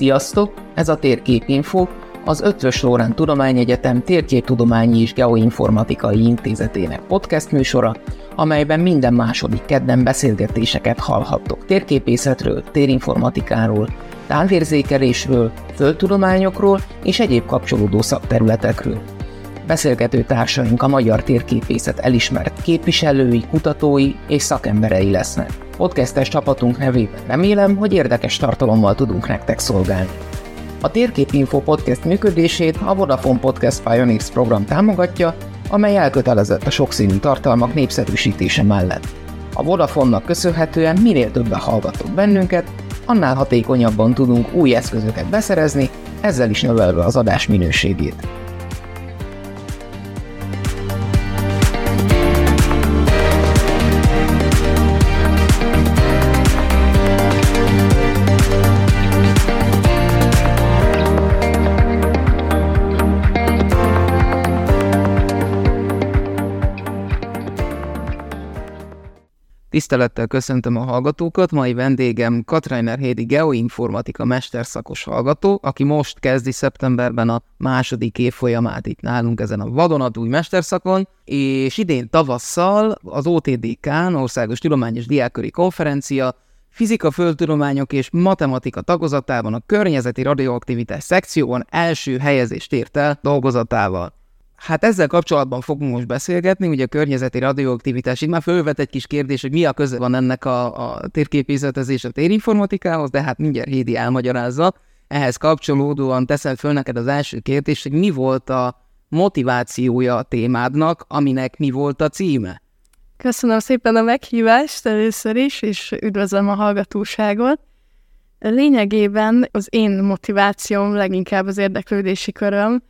Sziasztok! Ez a Térképinfo, az Ötvös Lórán Tudományegyetem Térképtudományi és Geoinformatikai Intézetének podcast műsora, amelyben minden második kedden beszélgetéseket hallhattok térképészetről, térinformatikáról, távérzékelésről, földtudományokról és egyéb kapcsolódó szakterületekről. Beszélgető társaink a magyar térképészet elismert képviselői, kutatói és szakemberei lesznek. Podcastes csapatunk nevében remélem, hogy érdekes tartalommal tudunk nektek szolgálni. A Térképinfo podcast működését a Vodafone Podcast Pioneers program támogatja, amely elkötelezett a sokszínű tartalmak népszerűsítése mellett. A Vodafone-nak köszönhetően minél többen hallgatok bennünket, annál hatékonyabban tudunk új eszközöket beszerezni, ezzel is növelve az adás minőségét. Tisztelettel köszöntöm a hallgatókat, mai vendégem Katrainer Hédi geoinformatika mesterszakos hallgató, aki most kezdi szeptemberben a második évfolyamát itt nálunk ezen a vadonatúj mesterszakon, és idén tavasszal az OTDK-n, Országos Tudományos Diákköri Konferencia, fizika, földtudományok és matematika tagozatában a környezeti radioaktivitás szekcióban első helyezést ért el dolgozatával. Hát ezzel kapcsolatban fogunk most beszélgetni, ugye a környezeti radioaktivitás, itt már fölvet egy kis kérdés, hogy mi a köze van ennek a, a térképészetezés a térinformatikához, de hát mindjárt Hédi elmagyarázza. Ehhez kapcsolódóan teszem föl neked az első kérdést, hogy mi volt a motivációja a témádnak, aminek mi volt a címe? Köszönöm szépen a meghívást először is, és üdvözlöm a hallgatóságot. Lényegében az én motivációm leginkább az érdeklődési köröm,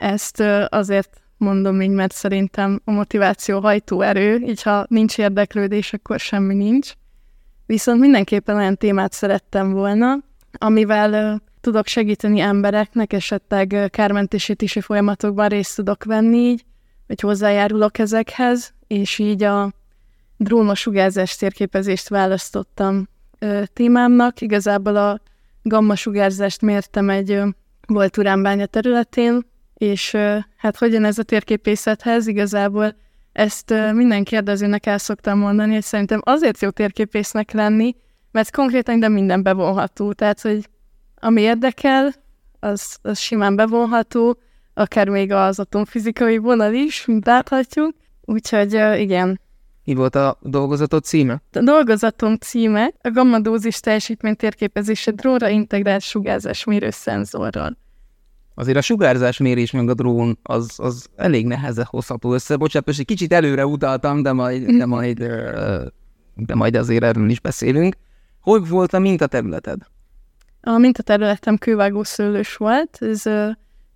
ezt azért mondom így, mert szerintem a motiváció hajtóerő, így ha nincs érdeklődés, akkor semmi nincs. Viszont mindenképpen olyan témát szerettem volna, amivel tudok segíteni embereknek, esetleg kármentesítési folyamatokban részt tudok venni így, vagy hozzájárulok ezekhez, és így a drónos sugárzás térképezést választottam ö, témámnak. Igazából a gamma sugárzást mértem egy ö, volt uránbánya területén, és hát hogyan ez a térképészethez igazából ezt minden kérdezőnek el szoktam mondani, hogy szerintem azért jó térképésznek lenni, mert konkrétan de minden bevonható. Tehát, hogy ami érdekel, az, az simán bevonható, akár még az atomfizikai vonal is, mint láthatjuk. Úgyhogy igen. Mi volt a dolgozatod címe? A dolgozatom címe a gamma dózis teljesítmény térképezése drónra integrált sugárzás mérőszenzorral azért a sugárzásmérés meg a drón az, az elég nehezen hozható össze. Bocsánat, most egy kicsit előre utaltam, de majd, de majd, de majd azért erről is beszélünk. Hogy volt a mintaterületed? A mintaterületem kővágó szőlős volt, ez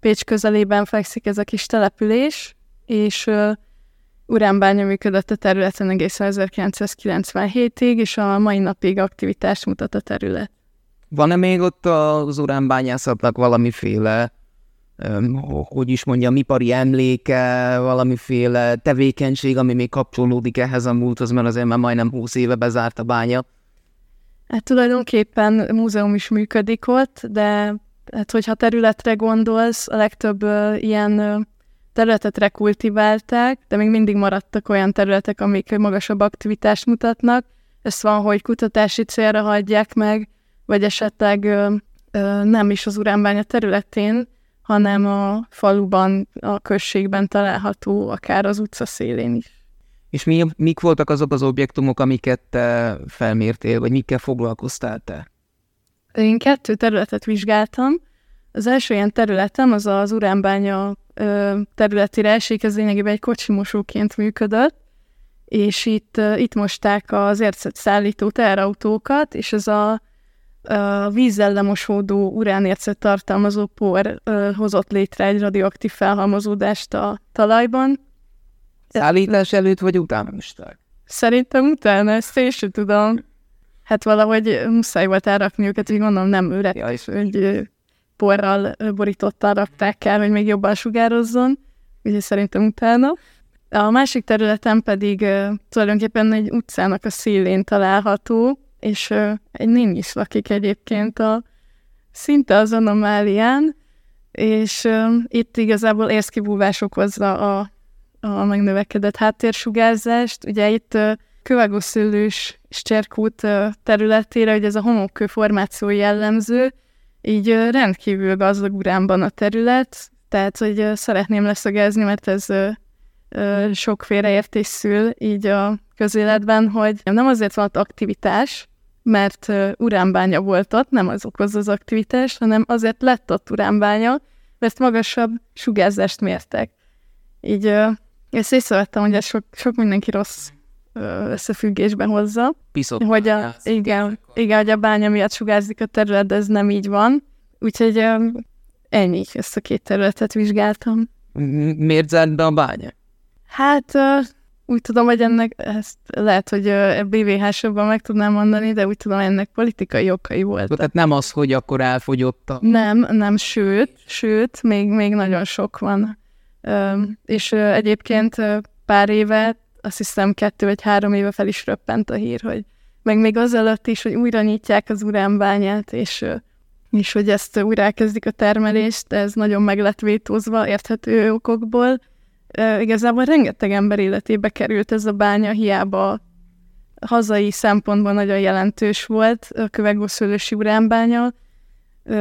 Pécs közelében fekszik ez a kis település, és uránbánya működött a területen egészen 1997-ig, és a mai napig aktivitást mutat a terület. Van-e még ott az uránbányászatnak valamiféle hogy is mondjam, ipari emléke, valamiféle tevékenység, ami még kapcsolódik ehhez a múlthoz, mert azért már majdnem 20 éve bezárt a bánya. Hát tulajdonképpen múzeum is működik ott, de hát hogyha területre gondolsz, a legtöbb uh, ilyen uh, területet rekultiválták, de még mindig maradtak olyan területek, amik magasabb aktivitást mutatnak. Ez van, hogy kutatási célra hagyják meg, vagy esetleg uh, uh, nem is az uránbánya területén, hanem a faluban, a községben található, akár az utca szélén is. És mi, mik voltak azok az objektumok, amiket te felmértél, vagy mikkel foglalkoztál te? Én kettő területet vizsgáltam. Az első ilyen területem az az uránbánya területére esik, ez lényegében egy kocsimosóként működött, és itt, itt mosták az ércet szállító teherautókat, és ez a a vízzel lemosódó uránércet tartalmazó por hozott létre egy radioaktív felhalmozódást a talajban. Szállítás előtt vagy utána mosták? Szerintem utána, ezt én sem tudom. Hát valahogy muszáj volt elrakni őket, hogy gondolom nem őre, ja, és hogy porral borítottan rakták el, hogy még jobban sugározzon, úgyhogy szerintem utána. A másik területen pedig tulajdonképpen egy utcának a szélén található, és egy néni is lakik egyébként a szinte az anomálián, és itt igazából érszkibúvás okozza a, a megnövekedett háttérsugázást. Ugye itt kövegoszülős cserkút területére, hogy ez a homokkő formáció jellemző, így rendkívül gazdag uránban a terület, tehát hogy szeretném leszögezni, mert ez sok félreértés szül így a közéletben, hogy nem azért van ott aktivitás, mert uránbánya volt ott, nem az okozza az aktivitást, hanem azért lett ott uránbánya, mert magasabb sugárzást mértek. Így ezt észrevettem, hogy ez sok, sok mindenki rossz összefüggésben hozza. Piszok hogy a, igen, igen, hogy a bánya miatt sugárzik a terület, de ez nem így van. Úgyhogy ennyi, ezt a két területet vizsgáltam. Miért zárt be a bánya? Hát úgy tudom, hogy ennek, ezt lehet, hogy a BVH-sokban meg tudnám mondani, de úgy tudom, ennek politikai okai voltak. Tehát nem az, hogy akkor elfogyott a... Nem, nem, sőt, sőt, még, még nagyon sok van. És egyébként pár éve, azt hiszem kettő vagy három éve fel is röppent a hír, hogy meg még azelőtt is, hogy újra nyitják az uránbányát, és, és hogy ezt újra elkezdik a termelést, ez nagyon meg lett vétózva érthető okokból, igazából rengeteg ember életébe került ez a bánya, hiába hazai szempontból nagyon jelentős volt a kövegószőlősi uránbánya,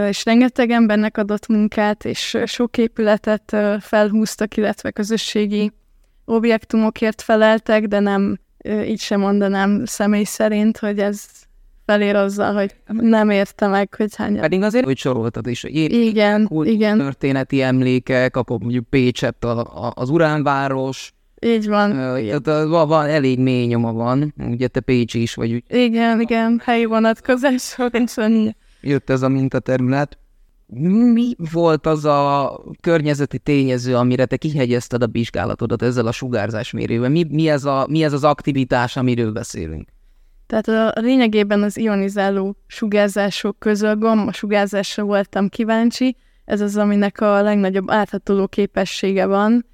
és rengeteg embernek adott munkát, és sok épületet felhúztak, illetve közösségi objektumokért feleltek, de nem, így sem mondanám személy szerint, hogy ez felér azzal, hogy nem érte meg, hogy hány. Pedig azért, hogy soroltad is, hogy igen, igen. történeti emlékek, akkor mondjuk Pécsett a, a, az Uránváros, így van. Uh, van, van, elég mély nyoma van, ugye te Pécsi is vagy. Úgy. Igen, igen, helyi vonatkozás, Jött ez a mintaterület. Mi volt az a környezeti tényező, amire te kihegyezted a vizsgálatodat ezzel a sugárzásmérővel? Mi, mi, ez a, mi ez az aktivitás, amiről beszélünk? Tehát a, lényegében az ionizáló sugárzások közül gamma sugárzásra voltam kíváncsi, ez az, aminek a legnagyobb áthatoló képessége van,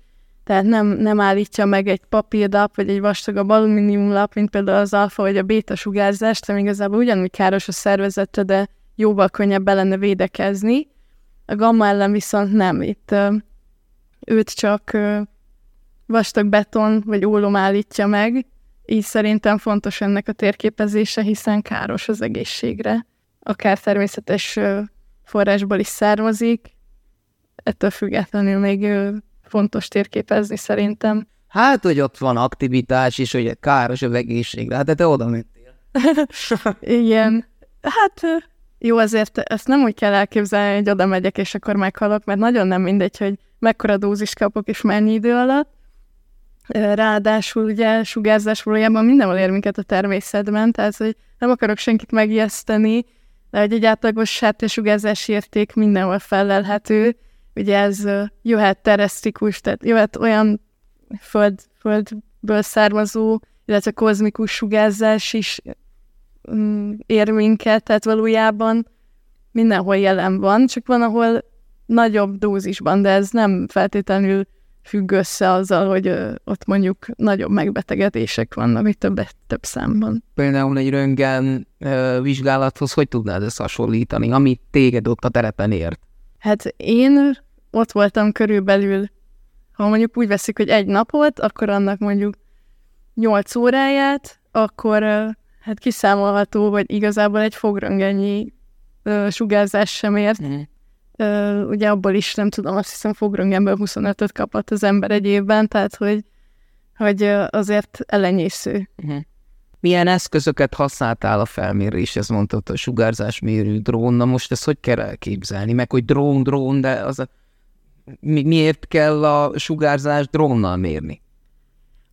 tehát nem, nem állítja meg egy papírlap, vagy egy vastagabb alumíniumlap, mint például az alfa vagy a béta sugárzást, ami igazából ugyanúgy káros a szervezetre, de jóval könnyebb lenne védekezni. A gamma ellen viszont nem. Itt őt csak vastag beton vagy ólom állítja meg, így szerintem fontos ennek a térképezése, hiszen káros az egészségre. Akár természetes forrásból is származik, ettől függetlenül még fontos térképezni szerintem. Hát, hogy ott van aktivitás, és hogy káros az egészségre. Hát, de te oda mentél. Igen. Hát jó, azért ezt nem úgy kell elképzelni, hogy oda megyek, és akkor meghalok, mert nagyon nem mindegy, hogy mekkora dózis kapok, és mennyi idő alatt. Ráadásul ugye sugárzás valójában mindenhol ér minket a természetben, tehát hogy nem akarok senkit megijeszteni, de hogy egy átlagos sártésugárzási érték mindenhol felelhető, ugye ez jöhet teresztrikus, tehát jöhet olyan föld, földből származó, illetve kozmikus sugárzás is mm, ér minket, tehát valójában mindenhol jelen van, csak van, ahol nagyobb dózisban, de ez nem feltétlenül függ össze azzal, hogy ö, ott mondjuk nagyobb megbetegedések vannak, vagy több, több számban. Például egy röntgen ö, vizsgálathoz hogy tudnád ezt hasonlítani, amit téged ott a terepen ért? Hát én ott voltam körülbelül, ha mondjuk úgy veszik, hogy egy napot, akkor annak mondjuk 8 óráját, akkor hát kiszámolható, hogy igazából egy fogröngennyi sugárzás sem ért. Mm ugye abból is nem tudom, azt hiszem fogröngemből 25-öt kapott az ember egy évben, tehát hogy, hogy azért elenyésző. Uh-huh. Milyen eszközöket használtál a felméréshez, mondtad a sugárzásmérő drón, na most ezt hogy kell elképzelni? Meg hogy drón, drón, de az a, mi, miért kell a sugárzás drónnal mérni?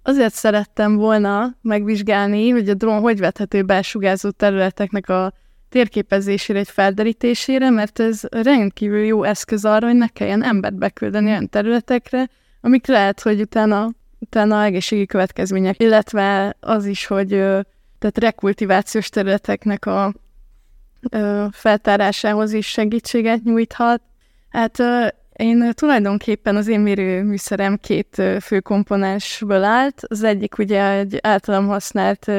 Azért szerettem volna megvizsgálni, hogy a drón hogy vethető be a sugárzó területeknek a térképezésére, egy felderítésére, mert ez rendkívül jó eszköz arra, hogy ne kelljen embert beküldeni olyan területekre, amik lehet, hogy utána, utána egészségi következmények, illetve az is, hogy tehát rekultivációs területeknek a feltárásához is segítséget nyújthat. Hát én tulajdonképpen az én mérőműszerem két fő komponensből állt. Az egyik ugye egy általam használt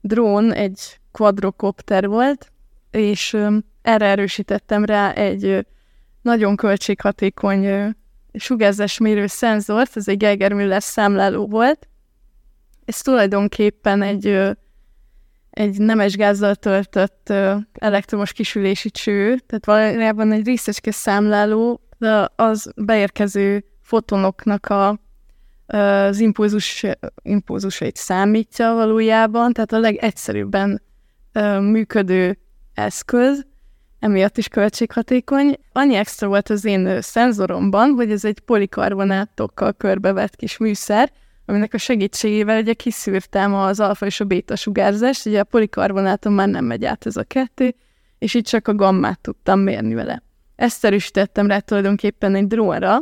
drón, egy quadrocopter volt, és erre erősítettem rá egy nagyon költséghatékony sugárzás mérő szenzort, ez egy Geiger-Müller számláló volt. Ez tulajdonképpen egy, egy nemes gázzal töltött elektromos kisülési cső, tehát valójában egy részecske számláló, de az beérkező fotonoknak a, az impulzus, impulzusait számítja valójában, tehát a legegyszerűbben működő eszköz, emiatt is költséghatékony. Annyi extra volt az én szenzoromban, hogy ez egy polikarbonátokkal körbevett kis műszer, aminek a segítségével ugye kiszűrtem az alfa és a béta sugárzást, ugye a polikarbonáton már nem megy át ez a kettő, és így csak a gammát tudtam mérni vele. Ezt erősítettem rá tulajdonképpen egy drónra,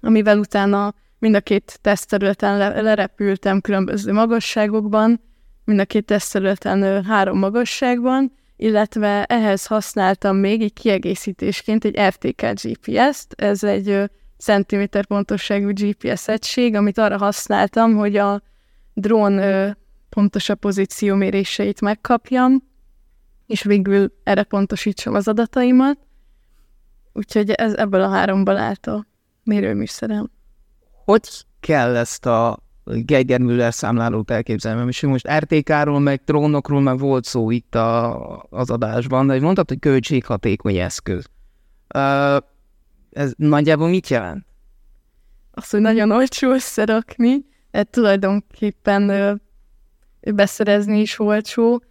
amivel utána mind a két tesztterületen le- lerepültem különböző magasságokban, mind a két tesztterületen három magasságban, illetve ehhez használtam még egy kiegészítésként egy RTK GPS-t, ez egy centiméter pontosságú GPS egység, amit arra használtam, hogy a drón pontosabb pozícióméréseit megkapjam, és végül erre pontosítsam az adataimat. Úgyhogy ez ebből a háromból állt a mérőműszerem. Hogy kell ezt a Geiger Müller számlálót elképzelni, és most RTK-ról, meg trónokról meg volt szó itt a, az adásban, de mondtad, hogy költséghatékony eszköz. Uh, ez nagyjából mit jelent? Azt, hogy nagyon olcsó összerakni, de tulajdonképpen ö, beszerezni is olcsó,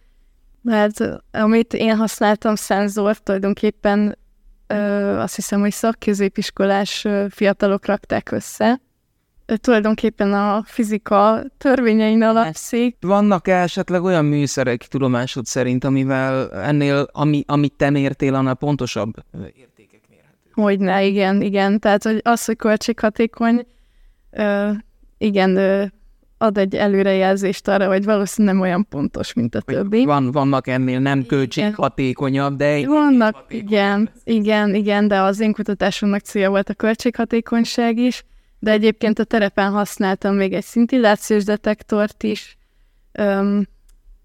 mert amit én használtam szenzor, tulajdonképpen ö, azt hiszem, hogy szakközépiskolás fiatalok rakták össze, tulajdonképpen a fizika törvényein alapszik. Vannak-e esetleg olyan műszerek tudomásod szerint, amivel ennél, ami, amit te mértél, annál pontosabb értékek mérhető? Hogyne, igen, igen. Tehát hogy az, hogy költséghatékony, ö, igen, ö, ad egy előrejelzést arra, hogy valószínűleg nem olyan pontos, mint a többi. Van, vannak ennél nem költséghatékonyabb, de... Vannak, igen, igen, igen, de az én kutatásomnak célja volt a költséghatékonyság is, de egyébként a terepen használtam még egy szintillációs detektort is.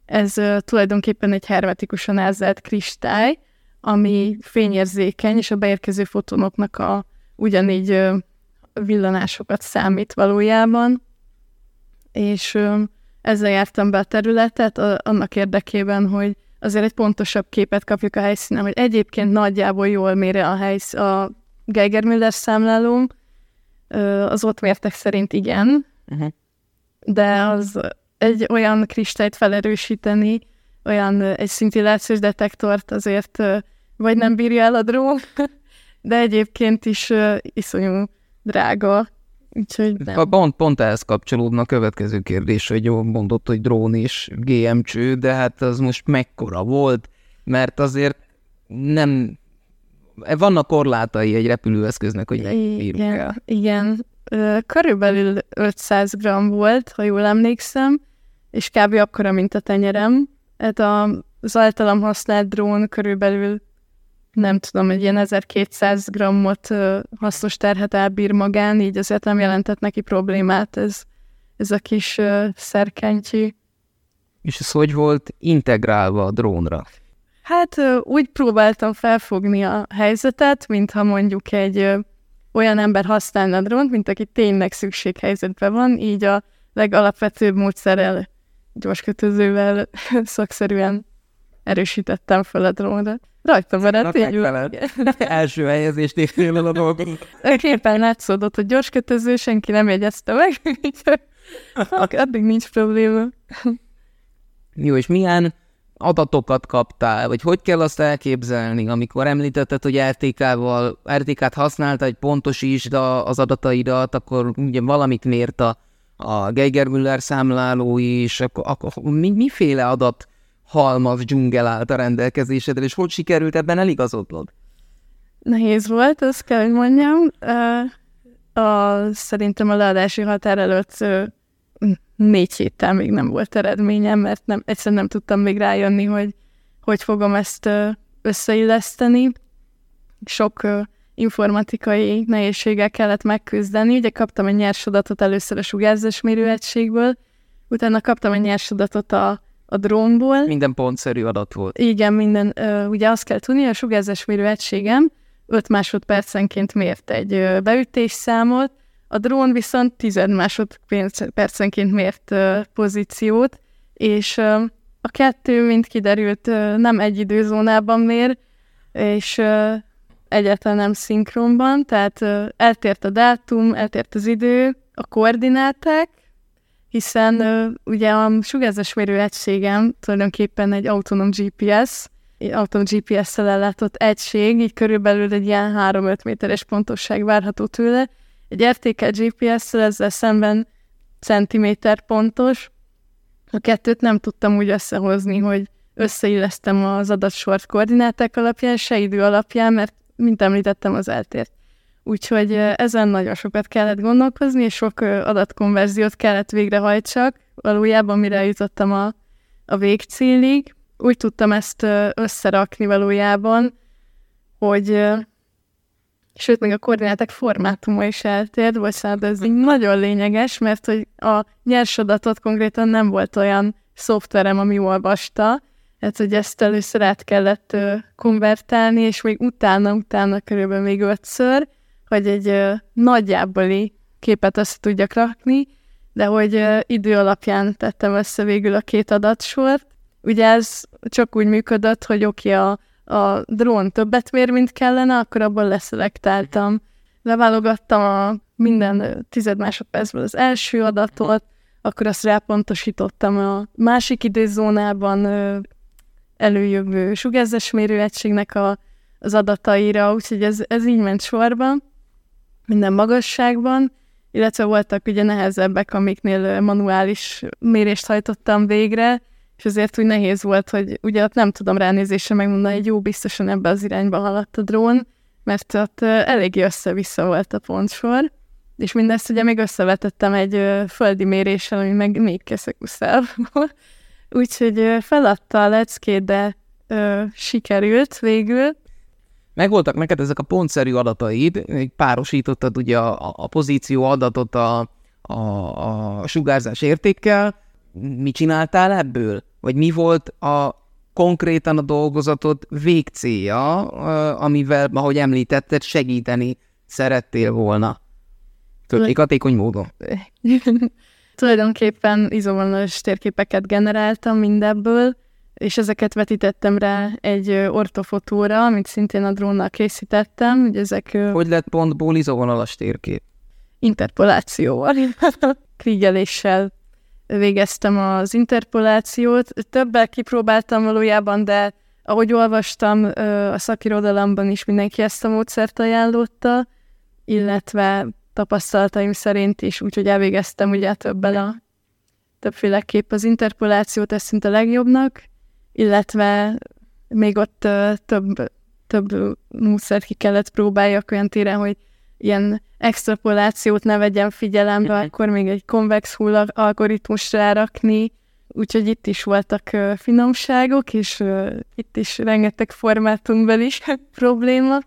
Ez tulajdonképpen egy hermetikusan ázelt kristály, ami fényérzékeny, és a beérkező fotonoknak a ugyanígy villanásokat számít valójában. És ezzel jártam be a területet annak érdekében, hogy azért egy pontosabb képet kapjuk a helyszínen, hogy egyébként nagyjából jól méri a helysz, a Geiger-Müller számlálóm, az ott mértek szerint igen, uh-huh. de az egy olyan kristályt felerősíteni, olyan egy szintillációs detektort azért vagy nem bírja el a drón, de egyébként is iszonyú drága. Úgyhogy nem. Pont, pont ehhez kapcsolódna a következő kérdés, hogy jó, mondott, hogy drón és GM cső, de hát az most mekkora volt, mert azért nem vannak korlátai egy repülőeszköznek, hogy bírjuk el. Igen, körülbelül 500 g volt, ha jól emlékszem, és kb. akkora, mint a tenyerem. Hát az általam használt drón körülbelül nem tudom, egy ilyen 1200 grammot hasznos terhet elbír magán, így azért nem jelentett neki problémát ez, ez a kis szerkentyű. És ez hogy volt integrálva a drónra? Hát úgy próbáltam felfogni a helyzetet, mintha mondjuk egy olyan ember használna drónt, mint aki tényleg szükséghelyzetben van, így a legalapvetőbb módszerrel, gyorskötözővel szakszerűen erősítettem fel a drónra. Rajta maradt, így Első helyezést értél el a dolgot. Képen látszódott, hogy gyorskötöző, senki nem jegyezte meg, addig nincs probléma. Jó, és milyen adatokat kaptál, vagy hogy kell azt elképzelni, amikor említetted, hogy RTK-val, RTK-t használta, hogy pontosítsd az adataidat, akkor ugye valamit mért a, a Geiger-Müller számláló is, akkor, akkor mi, miféle adat halmaz dzsungel állt a rendelkezésedre, és hogy sikerült ebben eligazodnod? Nehéz volt, azt kell, hogy mondjam. Uh, a, szerintem a leadási határ előtt négy héttel még nem volt eredményem, mert nem, egyszerűen nem tudtam még rájönni, hogy hogy fogom ezt összeilleszteni. Sok informatikai nehézséggel kellett megküzdeni. Ugye kaptam egy nyers adatot először a sugárzás mérőegységből, utána kaptam egy nyers adatot a a drónból. Minden pontszerű adat volt. Igen, minden. Ugye azt kell tudni, a sugárzásmérő egységem 5 másodpercenként mért egy beütésszámot, a drón viszont 10 másodpercenként mért pozíciót, és a kettő, mint kiderült, nem egy időzónában mér, és egyáltalán nem szinkronban, tehát eltért a dátum, eltért az idő, a koordináták, hiszen ugye a sugárzásmérő egységem tulajdonképpen egy autonóm GPS, egy autonóm GPS-szel ellátott egység, így körülbelül egy ilyen 3-5 méteres pontosság várható tőle. Egy értékelt GPS-szel ezzel szemben centiméter pontos. A kettőt nem tudtam úgy összehozni, hogy összeillesztem az adatsort koordináták alapján, se idő alapján, mert mint említettem, az eltért. Úgyhogy ezen nagyon sokat kellett gondolkozni, és sok adatkonverziót kellett végrehajtsak, valójában mire jutottam a, a végcélig. Úgy tudtam ezt összerakni valójában, hogy sőt, még a koordinátek formátuma is eltért, bocsánat, ez így nagyon lényeges, mert hogy a nyers adatot konkrétan nem volt olyan szoftverem, ami olvasta, tehát, hogy ezt először át kellett konvertálni, és még utána, utána körülbelül még ötször, hogy egy ö, nagyjáboli képet össze tudjak rakni, de hogy ö, idő alapján tettem össze végül a két adatsort. Ugye ez csak úgy működött, hogy oké, okay, a, a drón többet mér, mint kellene, akkor abban leszelektáltam. Leválogattam a minden tized másodpercből az első adatot, akkor azt rápontosítottam a másik időzónában előjövő sugárzásmérő egységnek a, az adataira, úgyhogy ez, ez így ment sorban minden magasságban, illetve voltak ugye nehezebbek, amiknél manuális mérést hajtottam végre, és azért úgy nehéz volt, hogy ugye ott nem tudom ránézésre megmondani, hogy jó, biztosan ebbe az irányba haladt a drón, mert ott eléggé össze-vissza volt a pontsor, és mindezt ugye még összevetettem egy földi méréssel, ami meg még keszekuszább Úgyhogy feladta a leckét, de ö, sikerült végül, megvoltak neked ezek a pontszerű adataid, párosítottad ugye a, a pozíció adatot a, a, a sugárzás értékkel, mit csináltál ebből? Vagy mi volt a konkrétan a dolgozatod végcélja, amivel, ahogy említetted, segíteni szerettél volna? Hatékony módon. Tulajdonképpen izovonalas térképeket generáltam mindebből, és ezeket vetítettem rá egy ortofotóra, amit szintén a drónnal készítettem. Ugye ezek, hogy lett pontból izovonalas térkép? Interpolációval, kriegeléssel végeztem az interpolációt. Többel kipróbáltam valójában, de ahogy olvastam, a szakirodalomban is mindenki ezt a módszert ajánlotta, illetve tapasztalataim szerint is, úgyhogy elvégeztem ugye többel a többféleképp az interpolációt, ez szinte legjobbnak, illetve még ott több, több módszert ki kellett próbáljak olyan téren, hogy ilyen extrapolációt ne vegyen figyelembe, mhm. akkor még egy konvex hull algoritmus rárakni, úgyhogy itt is voltak uh, finomságok, és uh, itt is rengeteg formátunkbeli probléma,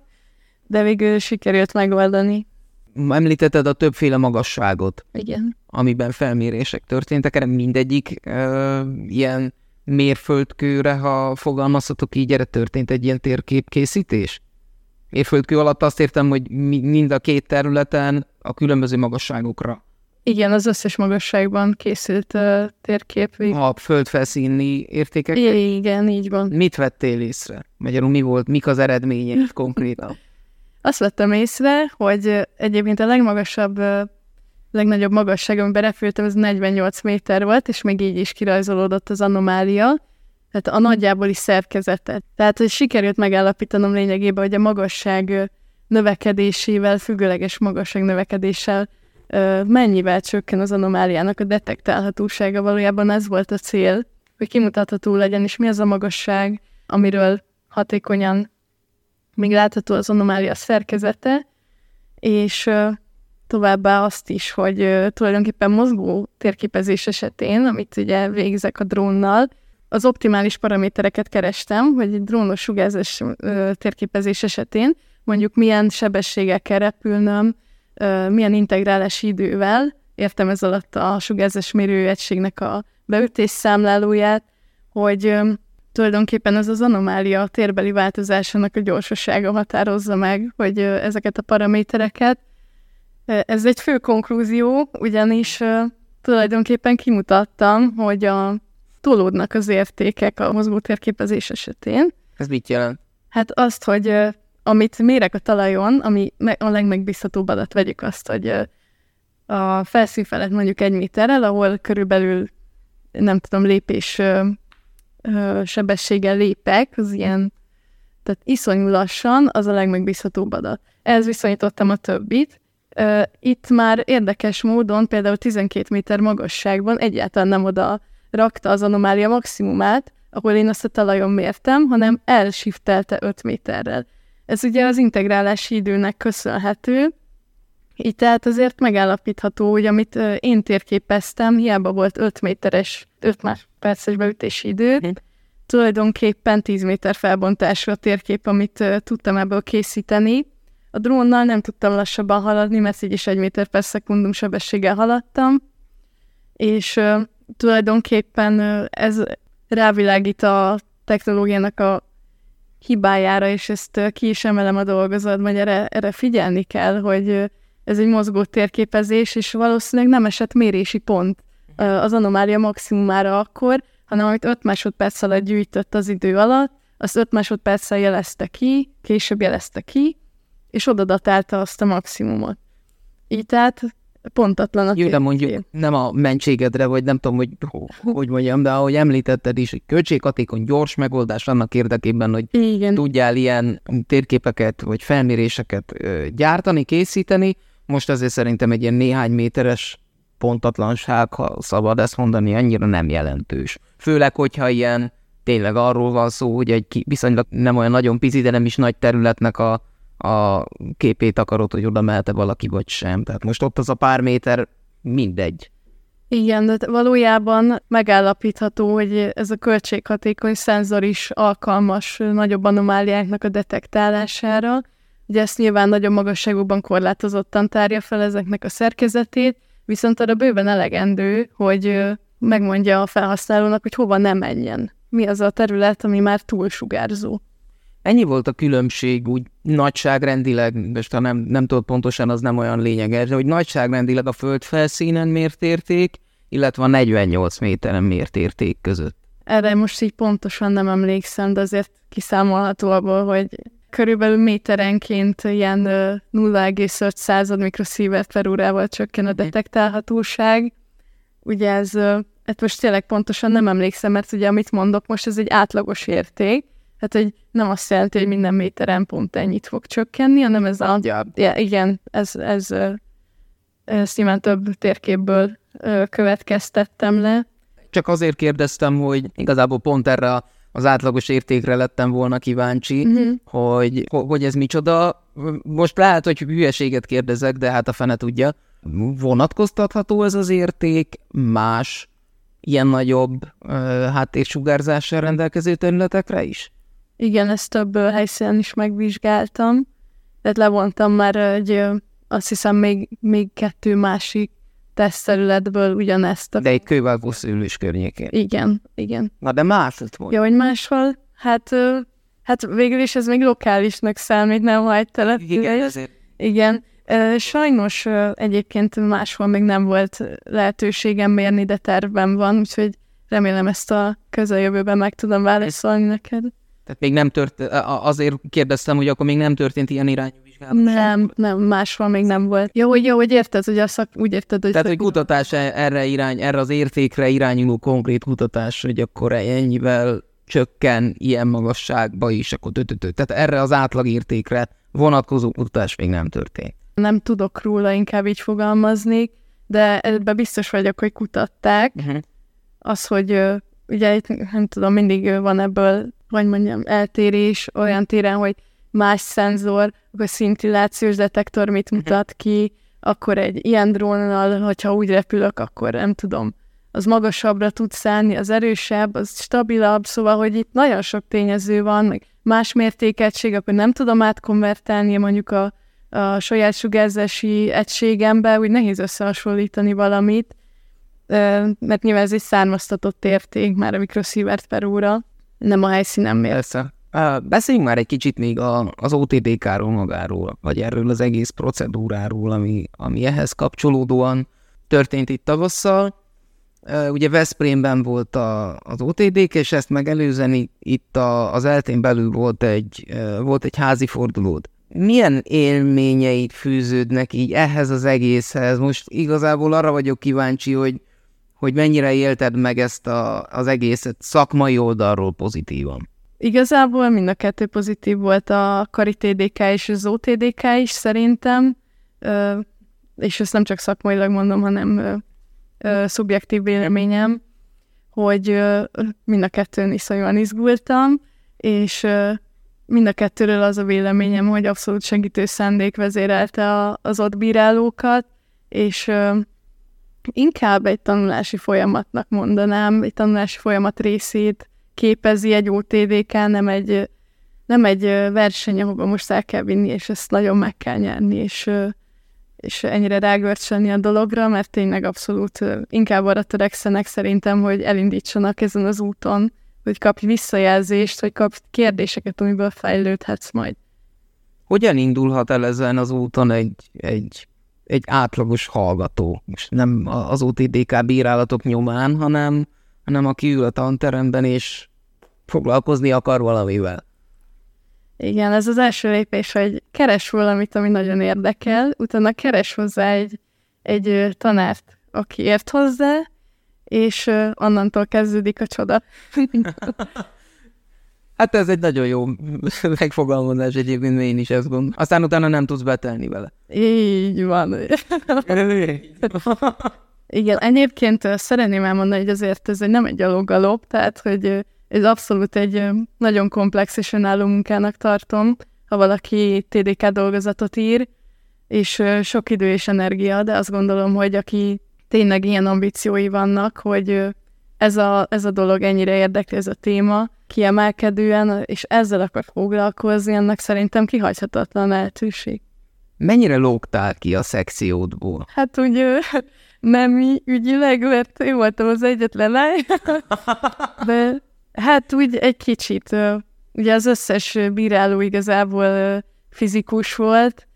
de végül sikerült megoldani. Említetted a többféle magasságot. Igen. Amiben felmérések történtek, erre mindegyik uh, ilyen mérföldkőre, ha fogalmazhatok így, erre történt egy ilyen térképkészítés? Mérföldkő alatt azt értem, hogy mind a két területen a különböző magasságokra. Igen, az összes magasságban készült uh, térkép. A földfelszíni értékek? Igen, így van. Mit vettél észre? Magyarul mi volt, mik az eredmények konkrétan? Azt vettem észre, hogy egyébként a legmagasabb legnagyobb magasság, amiben repültem, ez 48 méter volt, és még így is kirajzolódott az anomália, tehát a nagyjából is szerkezetet. Tehát, hogy sikerült megállapítanom lényegében, hogy a magasság növekedésével, függőleges magasság növekedéssel mennyivel csökken az anomáliának a detektálhatósága. Valójában ez volt a cél, hogy kimutatható legyen, és mi az a magasság, amiről hatékonyan még látható az anomália szerkezete, és továbbá azt is, hogy tulajdonképpen mozgó térképezés esetén, amit ugye végzek a drónnal, az optimális paramétereket kerestem, hogy egy drónos sugárzás térképezés esetén mondjuk milyen sebességgel kell repülnöm, milyen integrálási idővel, értem ez alatt a sugárzás mérőegységnek a beütés számlálóját, hogy tulajdonképpen ez az anomália a térbeli változásának a gyorsasága határozza meg, hogy ezeket a paramétereket. Ez egy fő konklúzió, ugyanis tulajdonképpen kimutattam, hogy a tolódnak az értékek a mozgótérképezés esetén. Ez mit jelent? Hát azt, hogy amit mérek a talajon, ami a legmegbízhatóbb adat, vegyük azt, hogy a felszín felett mondjuk egy méterrel, ahol körülbelül nem tudom, lépés sebességgel lépek, az ilyen, tehát iszonyú lassan, az a legmegbízhatóbb adat. Ehhez viszonyítottam a többit. Itt már érdekes módon, például 12 méter magasságban egyáltalán nem oda rakta az anomália maximumát, ahol én azt a talajon mértem, hanem elsiftelte 5 méterrel. Ez ugye az integrálási időnek köszönhető, így tehát azért megállapítható, hogy amit én térképeztem, hiába volt 5 méteres, 5 másodperces beütési idő, hm. tulajdonképpen 10 méter felbontású a térkép, amit tudtam ebből készíteni. A drónnal nem tudtam lassabban haladni, mert így is egy méter per szekundum sebességgel haladtam, és tulajdonképpen ez rávilágít a technológiának a hibájára, és ezt ki is emelem a dolgozatban, hogy erre, erre figyelni kell, hogy ez egy mozgó térképezés, és valószínűleg nem esett mérési pont az anomália maximumára akkor, hanem amit 5 másodperc alatt gyűjtött az idő alatt, azt 5 másodperccel jelezte ki, később jelezte ki, és oda datálta azt a maximumot. Így tehát pontatlan a Jó, de mondjuk nem a mentségedre, vagy nem tudom, hogy hogy mondjam, de ahogy említetted is, hogy költséghatékony, gyors megoldás annak érdekében, hogy Igen. tudjál ilyen térképeket, vagy felméréseket gyártani, készíteni, most azért szerintem egy ilyen néhány méteres pontatlanság, ha szabad ezt mondani, annyira nem jelentős. Főleg, hogyha ilyen tényleg arról van szó, hogy egy viszonylag nem olyan nagyon pici, de nem is nagy területnek a, a képét akarod, hogy oda mehet valaki, vagy sem. Tehát most ott az a pár méter mindegy. Igen, de valójában megállapítható, hogy ez a költséghatékony szenzor is alkalmas nagyobb anomáliáknak a detektálására, Ugye ezt nyilván nagyon magasságokban korlátozottan tárja fel ezeknek a szerkezetét, viszont arra bőven elegendő, hogy megmondja a felhasználónak, hogy hova nem menjen. Mi az a terület, ami már túlsugárzó. Ennyi volt a különbség úgy nagyságrendileg, most ha nem, nem tudod pontosan, az nem olyan lényeges, de hogy nagyságrendileg a föld felszínen mért érték, illetve a 48 méteren mért érték között. Erre most így pontosan nem emlékszem, de azért kiszámolható abból, hogy körülbelül méterenként ilyen 0,5 század mikroszívert per órával csökken a mhm. detektálhatóság. Ugye ez, hát most tényleg pontosan nem emlékszem, mert ugye amit mondok most, ez egy átlagos érték, hát hogy nem azt jelenti, hogy minden méteren pont ennyit fog csökkenni, hanem ez a... Ja, igen, ez, ez, ez nyilván több térképből következtettem le. Csak azért kérdeztem, hogy igazából pont erre az átlagos értékre lettem volna kíváncsi, uh-huh. hogy, hogy ez micsoda. Most lehet, hogy hülyeséget kérdezek, de hát a fene tudja. Vonatkoztatható ez az érték más ilyen nagyobb uh, rendelkező területekre is? Igen, ezt több helyszínen is megvizsgáltam. Tehát levontam már egy, azt hiszem még, még kettő másik tesztterületből ugyanezt. A... De egy kővágó szülős környékén. Igen, igen. Na de máshol volt. Ja, hogy máshol, hát, hát végül is ez még lokálisnak számít, nem ha egy település. Igen, ezért. Igen. Sajnos egyébként máshol még nem volt lehetőségem mérni, de tervben van, úgyhogy remélem ezt a közeljövőben meg tudom válaszolni neked. Tehát még nem történt, azért kérdeztem, hogy akkor még nem történt ilyen irányú nem, nem, máshol még nem volt. Jó, hogy, jó, hogy érted, hogy a szak, úgy érted, hogy... Tehát, szak... hogy kutatás e- erre irány, erre az értékre irányuló konkrét kutatás, hogy akkor ennyivel csökken ilyen magasságba is, akkor tötötö. Tehát erre az átlagértékre vonatkozó kutatás még nem történt. Nem tudok róla, inkább így fogalmazni, de ebben biztos vagyok, hogy kutatták. Uh-huh. Az, hogy ugye nem tudom, mindig van ebből, vagy mondjam, eltérés olyan téren, hogy más szenzor, akkor szintillációs detektor mit mhm. mutat ki, akkor egy ilyen drónnal, hogyha úgy repülök, akkor nem tudom, az magasabbra tud szállni, az erősebb, az stabilabb, szóval, hogy itt nagyon sok tényező van, meg más mértékegység, akkor nem tudom átkonvertálni mondjuk a, a saját sugárzási egységembe, úgy nehéz összehasonlítani valamit. mert nyilván ez egy származtatott érték már a mikrosievert per óra, nem a helyszínen. Persze. Beszéljünk már egy kicsit még a, az OTDK-ról magáról, vagy erről az egész procedúráról, ami, ami ehhez kapcsolódóan történt itt tavasszal. Ugye Veszprémben volt a, az OTDK, és ezt megelőzeni itt a, az eltén belül volt egy, volt egy házi fordulód. Milyen élményeit fűződnek így ehhez az egészhez? Most igazából arra vagyok kíváncsi, hogy, hogy mennyire élted meg ezt a, az egészet szakmai oldalról pozitívan. Igazából mind a kettő pozitív volt a Kari TDK és az OTDK is szerintem, és ezt nem csak szakmailag mondom, hanem szubjektív véleményem, hogy mind a kettőn iszonyúan izgultam, és mind a kettőről az a véleményem, hogy abszolút segítő szándék vezérelte az ott bírálókat, és inkább egy tanulási folyamatnak mondanám, egy tanulási folyamat részét képezi egy OTDK, nem egy, nem egy verseny, ahova most el kell vinni, és ezt nagyon meg kell nyerni, és, és ennyire rágörcsölni a dologra, mert tényleg abszolút inkább arra törekszenek szerintem, hogy elindítsanak ezen az úton, hogy kapj visszajelzést, hogy kapj kérdéseket, amiből fejlődhetsz majd. Hogyan indulhat el ezen az úton egy, egy, egy átlagos hallgató? Most nem az OTDK bírálatok nyomán, hanem, hanem aki ül a tanteremben és foglalkozni akar valamivel. Igen, ez az első lépés, hogy keres valamit, ami nagyon érdekel, utána keres hozzá egy, egy tanárt, aki ért hozzá, és onnantól kezdődik a csoda. hát ez egy nagyon jó megfogalmazás egyébként, én is ezt gondolom. Aztán utána nem tudsz betelni vele. Így van. Igen, egyébként szeretném elmondani, hogy azért ez egy nem egy gyalogalop, tehát hogy ez abszolút egy nagyon komplex és önálló munkának tartom, ha valaki TDK dolgozatot ír, és sok idő és energia, de azt gondolom, hogy aki tényleg ilyen ambíciói vannak, hogy ez a, ez a dolog ennyire érdekli, ez a téma, kiemelkedően, és ezzel akar foglalkozni, annak szerintem kihagyhatatlan lehetőség. Mennyire lógtál ki a szekciódból? Hát úgy nem ügyileg, mert én voltam az egyetlen lány, de Hát úgy egy kicsit. Ugye az összes bíráló igazából fizikus volt,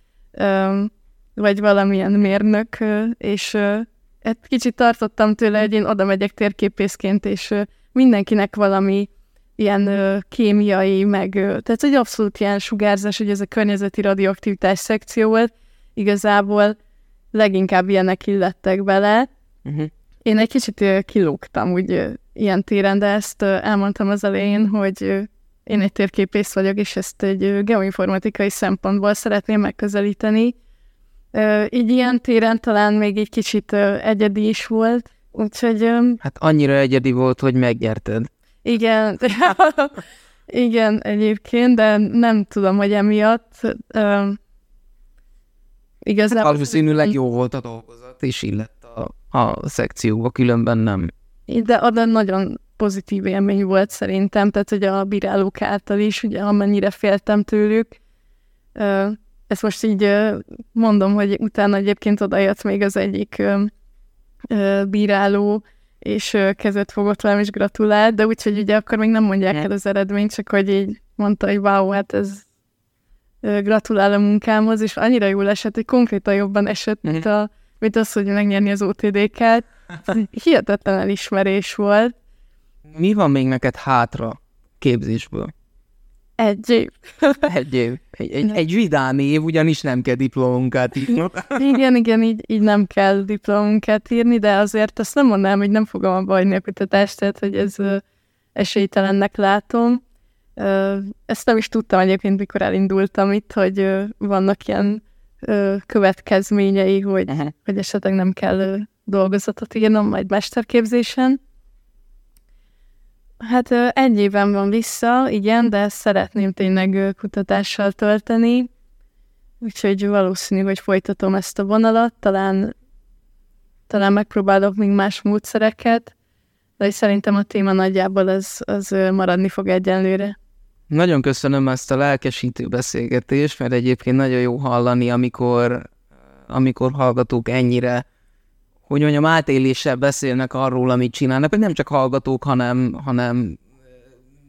vagy valamilyen mérnök, és egy kicsit tartottam tőle, hogy én oda megyek térképészként, és mindenkinek valami ilyen kémiai, meg, tehát egy abszolút ilyen sugárzás, hogy ez a környezeti radioaktivitás szekció volt, igazából leginkább ilyenek illettek bele. Uh-huh. Én egy kicsit kilógtam úgy ilyen téren, de ezt elmondtam az elején, hogy én egy térképész vagyok, és ezt egy geoinformatikai szempontból szeretném megközelíteni. Így ilyen téren talán még egy kicsit egyedi is volt, úgyhogy... Hát annyira egyedi volt, hogy megnyerted. Igen, igen, egyébként, de nem tudom, hogy emiatt igazából... Hát valószínűleg jó volt a dolgozat, és illett a, a szekcióba, különben nem de oda nagyon pozitív élmény volt szerintem, tehát hogy a bírálók által is, ugye amennyire féltem tőlük. Ezt most így mondom, hogy utána egyébként oda jött még az egyik bíráló, és kezet fogott velem, és gratulált, de úgyhogy ugye akkor még nem mondják el az eredményt, csak hogy így mondta, hogy wow, hát ez gratulál a munkámhoz, és annyira jól esett, hogy konkrétan jobban esett, mint, a, mint az, hogy megnyerni az OTD-ket, Hihetetlen elismerés volt. Mi van még neked hátra képzésből? Egy év. egy év. Egy, egy, egy vidám év, ugyanis nem kell diplomunkát írni. igen, igen, így, így nem kell diplomunkát írni, de azért azt nem mondanám, hogy nem fogom abba hagyni a kutatást, tehát hogy ez uh, esélytelennek látom. Uh, ezt nem is tudtam egyébként, mikor elindultam itt, hogy uh, vannak ilyen uh, következményei, hogy, uh-huh. hogy esetleg nem kell dolgozatot írnom, majd mesterképzésen. Hát egy éven van vissza, igen, de szeretném tényleg kutatással tölteni, úgyhogy valószínű, hogy folytatom ezt a vonalat, talán, talán megpróbálok még más módszereket, de szerintem a téma nagyjából az, az maradni fog egyenlőre. Nagyon köszönöm ezt a lelkesítő beszélgetést, mert egyébként nagyon jó hallani, amikor, amikor hallgatók ennyire hogy mondjam, átéléssel beszélnek arról, amit csinálnak, hogy nem csak hallgatók, hanem, hanem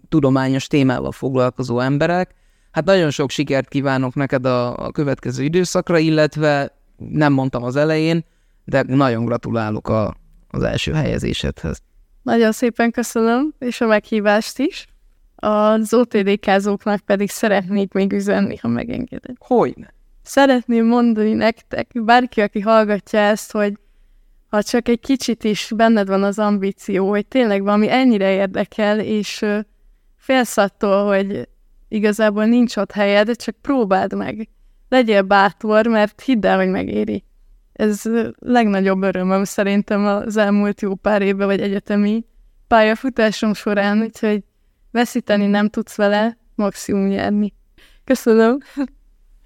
tudományos témával foglalkozó emberek. Hát nagyon sok sikert kívánok neked a, a következő időszakra, illetve nem mondtam az elején, de nagyon gratulálok a, az első helyezésedhez. Nagyon szépen köszönöm, és a meghívást is. Az OTDK-zóknak pedig szeretnék még üzenni, ha megengeded. Hogyne? Szeretném mondani nektek, bárki, aki hallgatja ezt, hogy ha csak egy kicsit is benned van az ambíció, hogy tényleg valami ennyire érdekel, és félsz attól, hogy igazából nincs ott helyed, csak próbáld meg. Legyél bátor, mert hidd el, hogy megéri. Ez legnagyobb örömöm szerintem az elmúlt jó pár évben, vagy egyetemi pályafutásom során, úgyhogy veszíteni nem tudsz vele, maximum nyerni. Köszönöm.